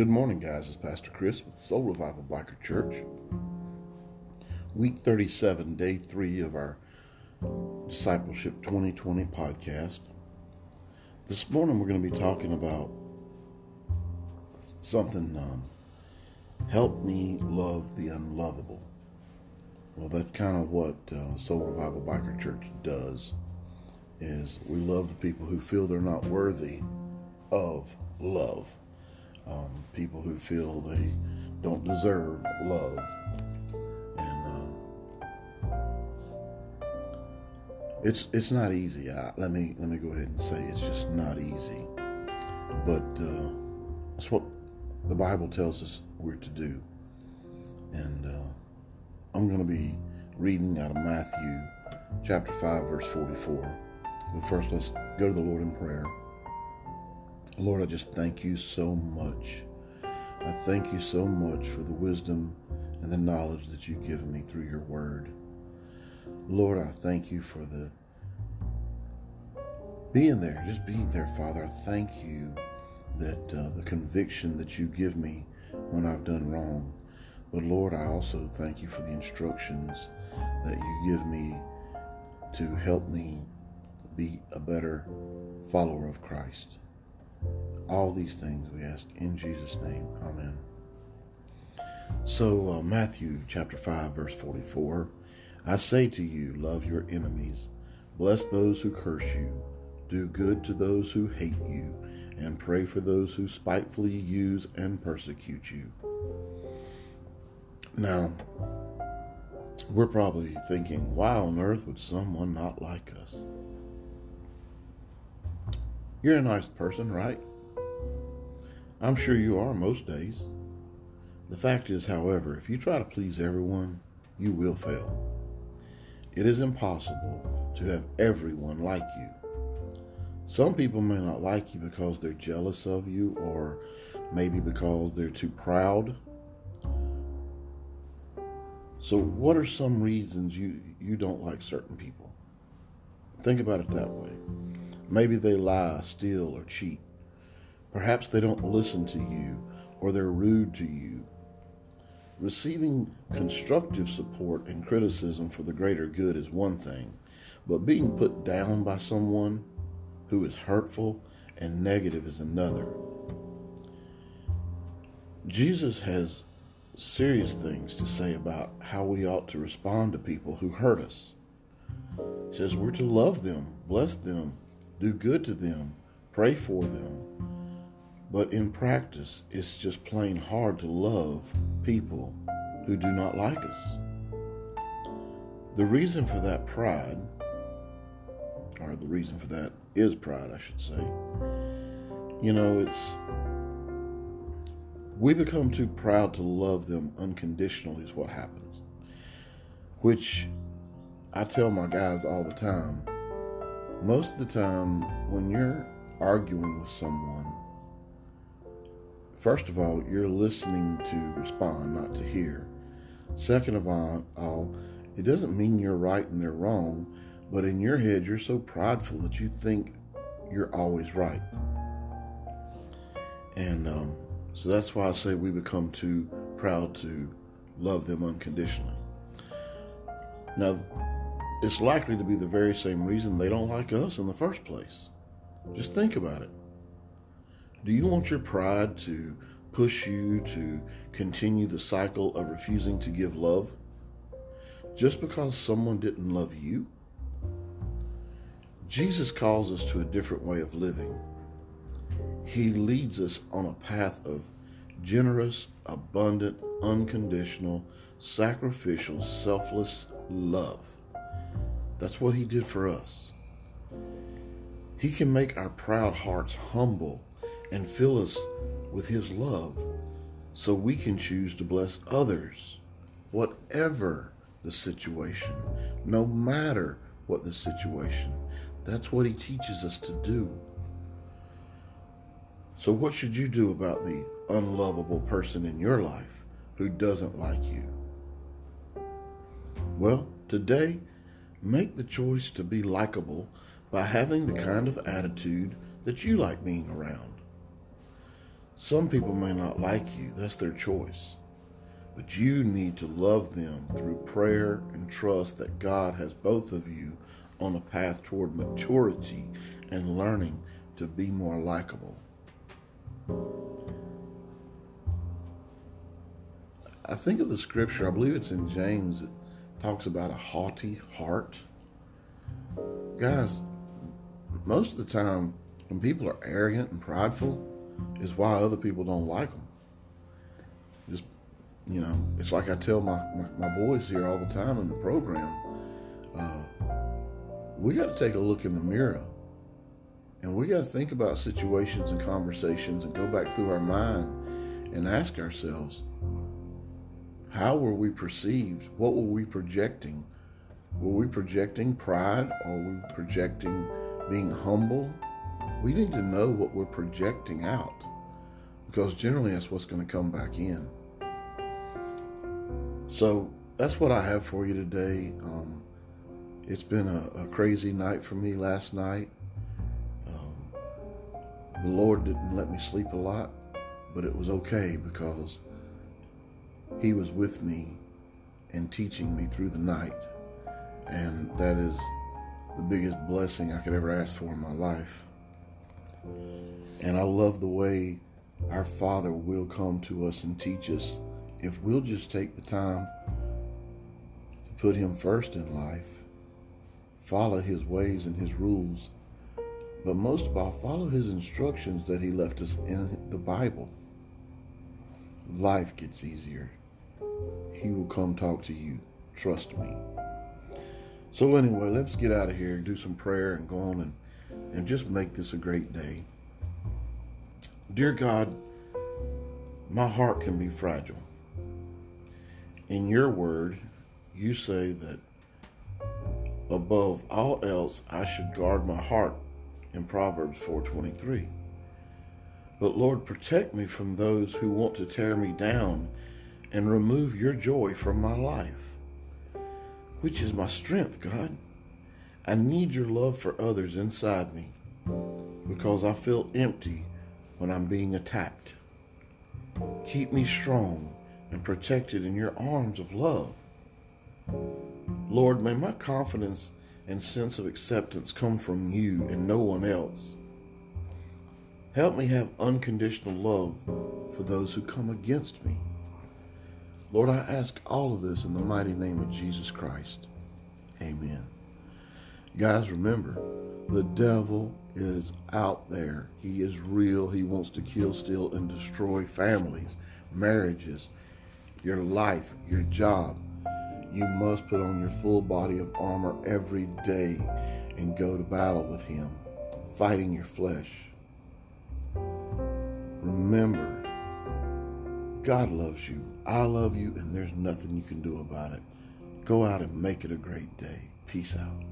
Good morning, guys. It's Pastor Chris with Soul Revival Biker Church. Week 37, day three of our Discipleship 2020 podcast. This morning, we're going to be talking about something um, help me love the unlovable. Well, that's kind of what uh, Soul Revival Biker Church does. Is we love the people who feel they're not worthy of love um, people who feel they don't deserve love. And uh, it's it's not easy. I, let me let me go ahead and say it's just not easy. But uh, what the Bible tells us we're to do. And uh, I'm going to be reading out of Matthew chapter 5, verse 44. But first, let's go to the Lord in prayer. Lord, I just thank you so much. I thank you so much for the wisdom and the knowledge that you've given me through your word. Lord, I thank you for the being there, just being there, Father. I thank you that uh, the conviction that you give me when I've done wrong. But Lord, I also thank you for the instructions that you give me to help me be a better follower of Christ. All these things we ask in Jesus' name. Amen. So, uh, Matthew chapter 5, verse 44 I say to you, love your enemies, bless those who curse you, do good to those who hate you, and pray for those who spitefully use and persecute you. Now, we're probably thinking, why on earth would someone not like us? You're a nice person, right? I'm sure you are most days. The fact is, however, if you try to please everyone, you will fail. It is impossible to have everyone like you. Some people may not like you because they're jealous of you or maybe because they're too proud. So, what are some reasons you, you don't like certain people? Think about it that way. Maybe they lie, steal, or cheat. Perhaps they don't listen to you or they're rude to you. Receiving constructive support and criticism for the greater good is one thing, but being put down by someone who is hurtful and negative is another. Jesus has serious things to say about how we ought to respond to people who hurt us. He says we're to love them, bless them, do good to them, pray for them. But in practice, it's just plain hard to love people who do not like us. The reason for that pride, or the reason for that is pride, I should say. You know, it's we become too proud to love them unconditionally, is what happens. Which I tell my guys all the time most of the time, when you're arguing with someone, first of all, you're listening to respond, not to hear. Second of all, it doesn't mean you're right and they're wrong, but in your head, you're so prideful that you think you're always right. And um, so that's why I say we become too proud to love them unconditionally. Now, it's likely to be the very same reason they don't like us in the first place. Just think about it. Do you want your pride to push you to continue the cycle of refusing to give love? Just because someone didn't love you? Jesus calls us to a different way of living. He leads us on a path of generous, abundant, unconditional, sacrificial, selfless love. That's what He did for us. He can make our proud hearts humble and fill us with His love so we can choose to bless others, whatever the situation, no matter what the situation. That's what He teaches us to do. So, what should you do about the unlovable person in your life who doesn't like you? Well, today Make the choice to be likable by having the kind of attitude that you like being around. Some people may not like you, that's their choice. But you need to love them through prayer and trust that God has both of you on a path toward maturity and learning to be more likable. I think of the scripture, I believe it's in James, talks about a haughty heart. Guys, most of the time, when people are arrogant and prideful, is why other people don't like them. Just, you know, it's like I tell my, my, my boys here all the time in the program uh, we got to take a look in the mirror and we got to think about situations and conversations and go back through our mind and ask ourselves how were we perceived? What were we projecting? Were we projecting pride or were we projecting being humble? We need to know what we're projecting out because generally that's what's going to come back in. So that's what I have for you today. Um, it's been a, a, crazy night for me last night. Um, the Lord didn't let me sleep a lot, but it was okay because He was with me and teaching me through the night. And that is the biggest blessing I could ever ask for in my life. And I love the way our Father will come to us and teach us if we'll just take the time to put Him first in life, follow His ways and His rules, but most of all, follow His instructions that He left us in the Bible. Life gets easier. He will come talk to you. Trust me. So, anyway, let's get out of here and do some prayer and go on and, and just make this a great day. Dear God, my heart can be fragile. In your word, you say that above all else I should guard my heart in Proverbs 4:23. But Lord, protect me from those who want to tear me down and remove your joy from my life, which is my strength, God. I need your love for others inside me because I feel empty when I'm being attacked. Keep me strong and protected in your arms of love. Lord, may my confidence and sense of acceptance come from you and no one else. Help me have unconditional love for those who come against me. Lord, I ask all of this in the mighty name of Jesus Christ. Amen. Guys, remember, the devil is out there. He is real. He wants to kill, steal, and destroy families, marriages, your life, your job. You must put on your full body of armor every day and go to battle with him, fighting your flesh. Remember, God loves you. I love you, and there's nothing you can do about it. Go out and make it a great day. Peace out.